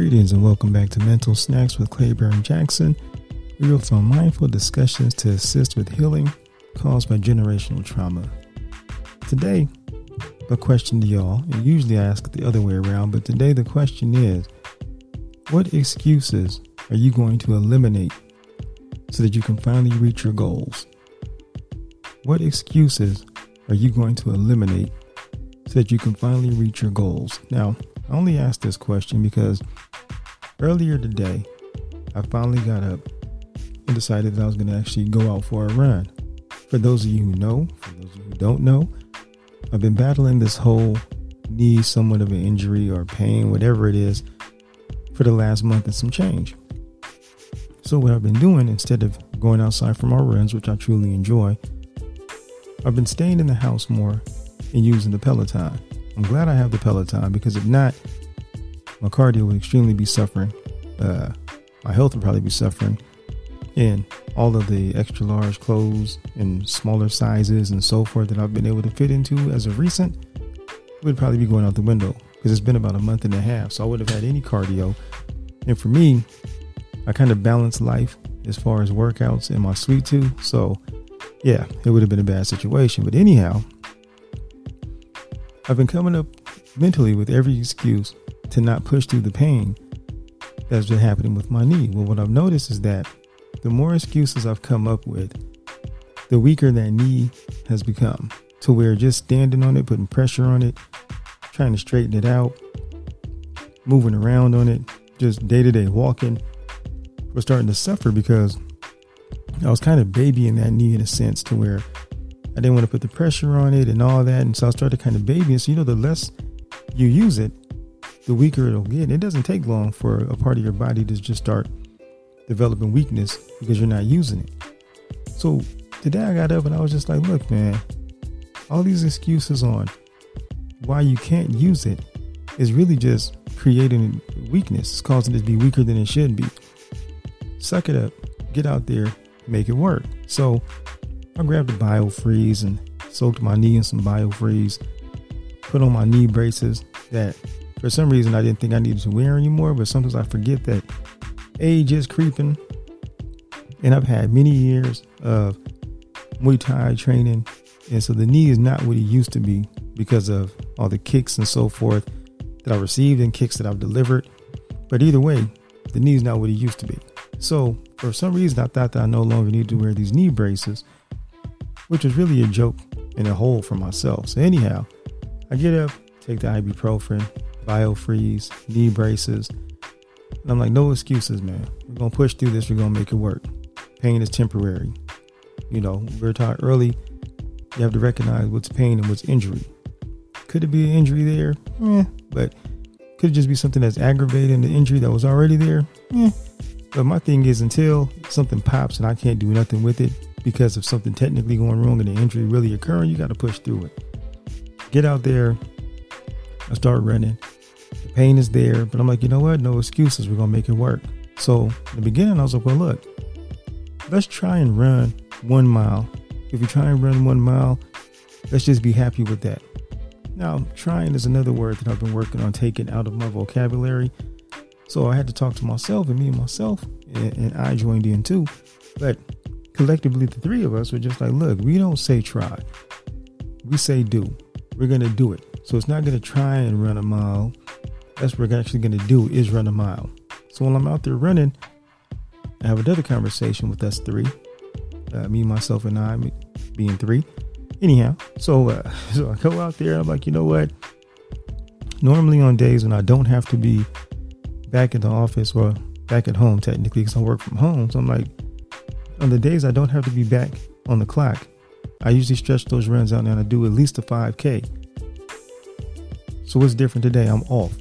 Greetings and welcome back to Mental Snacks with Claiborne Jackson. We will find mindful discussions to assist with healing caused by generational trauma. Today, a question to y'all, and usually I ask it the other way around, but today the question is what excuses are you going to eliminate so that you can finally reach your goals? What excuses are you going to eliminate so that you can finally reach your goals? Now, I only asked this question because earlier today, I finally got up and decided that I was going to actually go out for a run. For those of you who know, for those of you who don't know, I've been battling this whole knee, somewhat of an injury or pain, whatever it is, for the last month and some change. So, what I've been doing instead of going outside for my runs, which I truly enjoy, I've been staying in the house more and using the Peloton. I'm glad I have the Peloton because if not, my cardio would extremely be suffering. Uh, my health would probably be suffering. And all of the extra large clothes and smaller sizes and so forth that I've been able to fit into as of recent would probably be going out the window because it's been about a month and a half. So I would have had any cardio. And for me, I kind of balance life as far as workouts and my sweet tooth. So yeah, it would have been a bad situation. But anyhow, I've been coming up mentally with every excuse to not push through the pain that's been happening with my knee. Well, what I've noticed is that the more excuses I've come up with, the weaker that knee has become to where just standing on it, putting pressure on it, trying to straighten it out, moving around on it, just day to day walking was starting to suffer because I was kind of babying that knee in a sense to where I didn't want to put the pressure on it and all that. And so I started kind of babying. So, you know, the less you use it, the weaker it'll get. It doesn't take long for a part of your body to just start developing weakness because you're not using it. So today I got up and I was just like, look, man, all these excuses on why you can't use it is really just creating weakness. It's causing it to be weaker than it should be. Suck it up, get out there, make it work. So I grabbed a biofreeze and soaked my knee in some biofreeze, put on my knee braces that for some reason I didn't think I needed to wear anymore, but sometimes I forget that age is creeping. And I've had many years of Muay Thai training. And so the knee is not what it used to be because of all the kicks and so forth that I received and kicks that I've delivered. But either way, the knee is not what it used to be. So for some reason, I thought that I no longer need to wear these knee braces which was really a joke in a hole for myself. So anyhow, I get up, take the ibuprofen, biofreeze, knee braces. And I'm like, no excuses, man. We're gonna push through this, we're gonna make it work. Pain is temporary. You know, we were taught early, you have to recognize what's pain and what's injury. Could it be an injury there? Eh, but could it just be something that's aggravating the injury that was already there? Eh. But my thing is until something pops and I can't do nothing with it, because of something technically going wrong and the injury really occurring, you got to push through it. Get out there I start running. The pain is there, but I'm like, you know what? No excuses. We're going to make it work. So in the beginning, I was like, well, look, let's try and run one mile. If you try and run one mile, let's just be happy with that. Now, trying is another word that I've been working on taking out of my vocabulary. So I had to talk to myself and me and myself, and, and I joined in too. But collectively, the three of us were just like, look, we don't say try. We say do. We're going to do it. So it's not going to try and run a mile. That's what we're actually going to do is run a mile. So while I'm out there running, I have another conversation with us three, uh, me, myself, and I, being three. Anyhow, so uh, so I go out there. I'm like, you know what? Normally on days when I don't have to be back in the office or back at home, technically, because I work from home. So I'm like, on the days I don't have to be back on the clock, I usually stretch those runs out and I do at least a 5K. So what's different today? I'm off.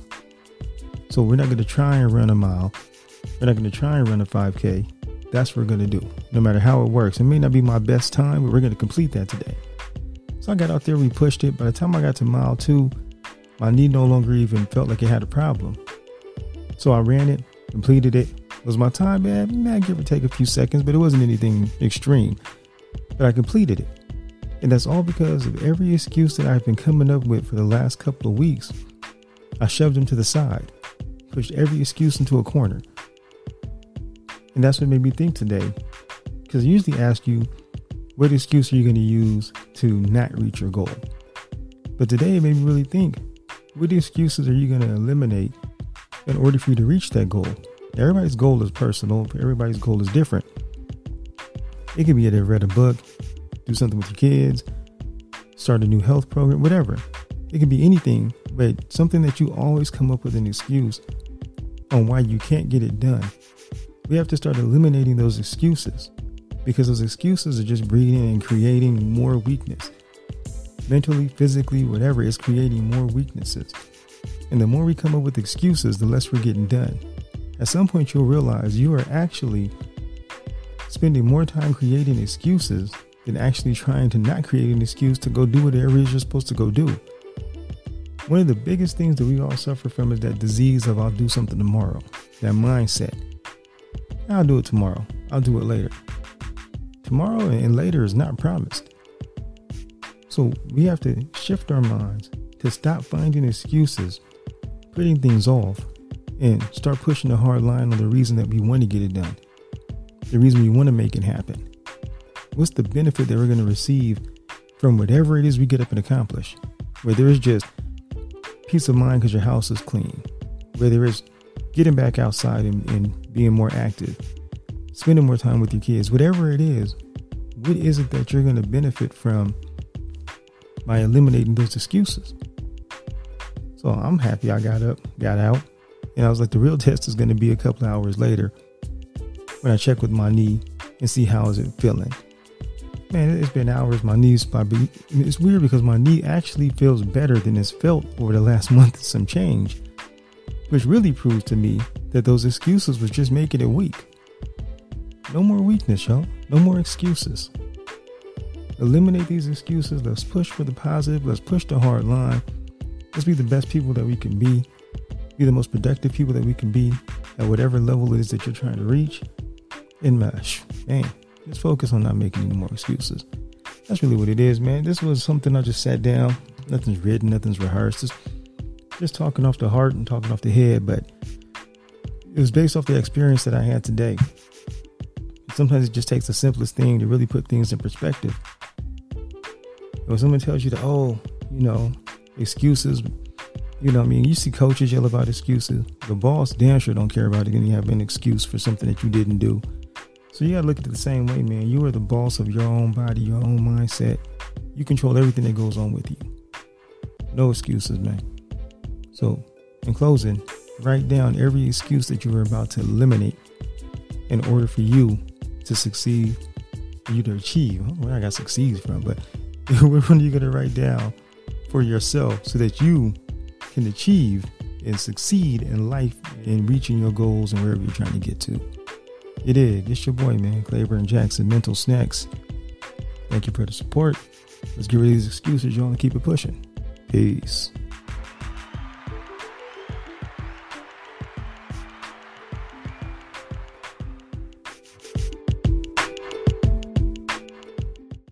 So we're not going to try and run a mile. We're not going to try and run a 5K. That's what we're going to do, no matter how it works. It may not be my best time, but we're going to complete that today. So I got out there, we pushed it. By the time I got to mile two, my knee no longer even felt like it had a problem. So I ran it, completed it, was my time bad? Man, give or take a few seconds, but it wasn't anything extreme. But I completed it. And that's all because of every excuse that I've been coming up with for the last couple of weeks. I shoved them to the side. pushed every excuse into a corner. And that's what made me think today. Because I usually ask you, what excuse are you going to use to not reach your goal? But today it made me really think, what excuses are you going to eliminate in order for you to reach that goal? Everybody's goal is personal, everybody's goal is different. It could be to read a book, do something with your kids, start a new health program, whatever. It could be anything, but something that you always come up with an excuse on why you can't get it done. We have to start eliminating those excuses because those excuses are just breeding and creating more weakness. Mentally, physically, whatever, is creating more weaknesses. And the more we come up with excuses, the less we're getting done. At some point, you'll realize you are actually spending more time creating excuses than actually trying to not create an excuse to go do whatever it is you're supposed to go do. One of the biggest things that we all suffer from is that disease of I'll do something tomorrow, that mindset. I'll do it tomorrow, I'll do it later. Tomorrow and later is not promised. So we have to shift our minds to stop finding excuses, putting things off, and start pushing the hard line on the reason that we want to get it done, the reason we want to make it happen. What's the benefit that we're going to receive from whatever it is we get up and accomplish? Whether it's just peace of mind because your house is clean, whether it's getting back outside and, and being more active, spending more time with your kids, whatever it is, what is it that you're going to benefit from by eliminating those excuses? So I'm happy I got up, got out, and I was like, the real test is going to be a couple hours later when I check with my knee and see how is it feeling. Man, it's been hours. My knees probably. It's weird because my knee actually feels better than it's felt over the last month some change, which really proves to me that those excuses was just making it weak. No more weakness, y'all. No more excuses. Eliminate these excuses. Let's push for the positive. Let's push the hard line. Let's be the best people that we can be. Be the most productive people that we can be at whatever level it is that you're trying to reach. And mesh, man, just focus on not making any more excuses. That's really what it is, man. This was something I just sat down. Nothing's written, nothing's rehearsed. Just, just talking off the heart and talking off the head, but it was based off the experience that I had today sometimes it just takes the simplest thing to really put things in perspective. When someone tells you that, oh, you know, excuses, you know, I mean, you see coaches yell about excuses. The boss damn sure don't care about it, and you have an excuse for something that you didn't do. So you gotta look at it the same way, man. You are the boss of your own body, your own mindset. You control everything that goes on with you. No excuses, man. So, in closing, write down every excuse that you are about to eliminate in order for you to succeed, for you to achieve. Where I got succeed from, but what are you going to write down for yourself so that you can achieve and succeed in life and reaching your goals and wherever you're trying to get to? It is. It's your boy, man, Claiborne Jackson, Mental Snacks. Thank you for the support. Let's get rid of these excuses, y'all, and keep it pushing. Peace.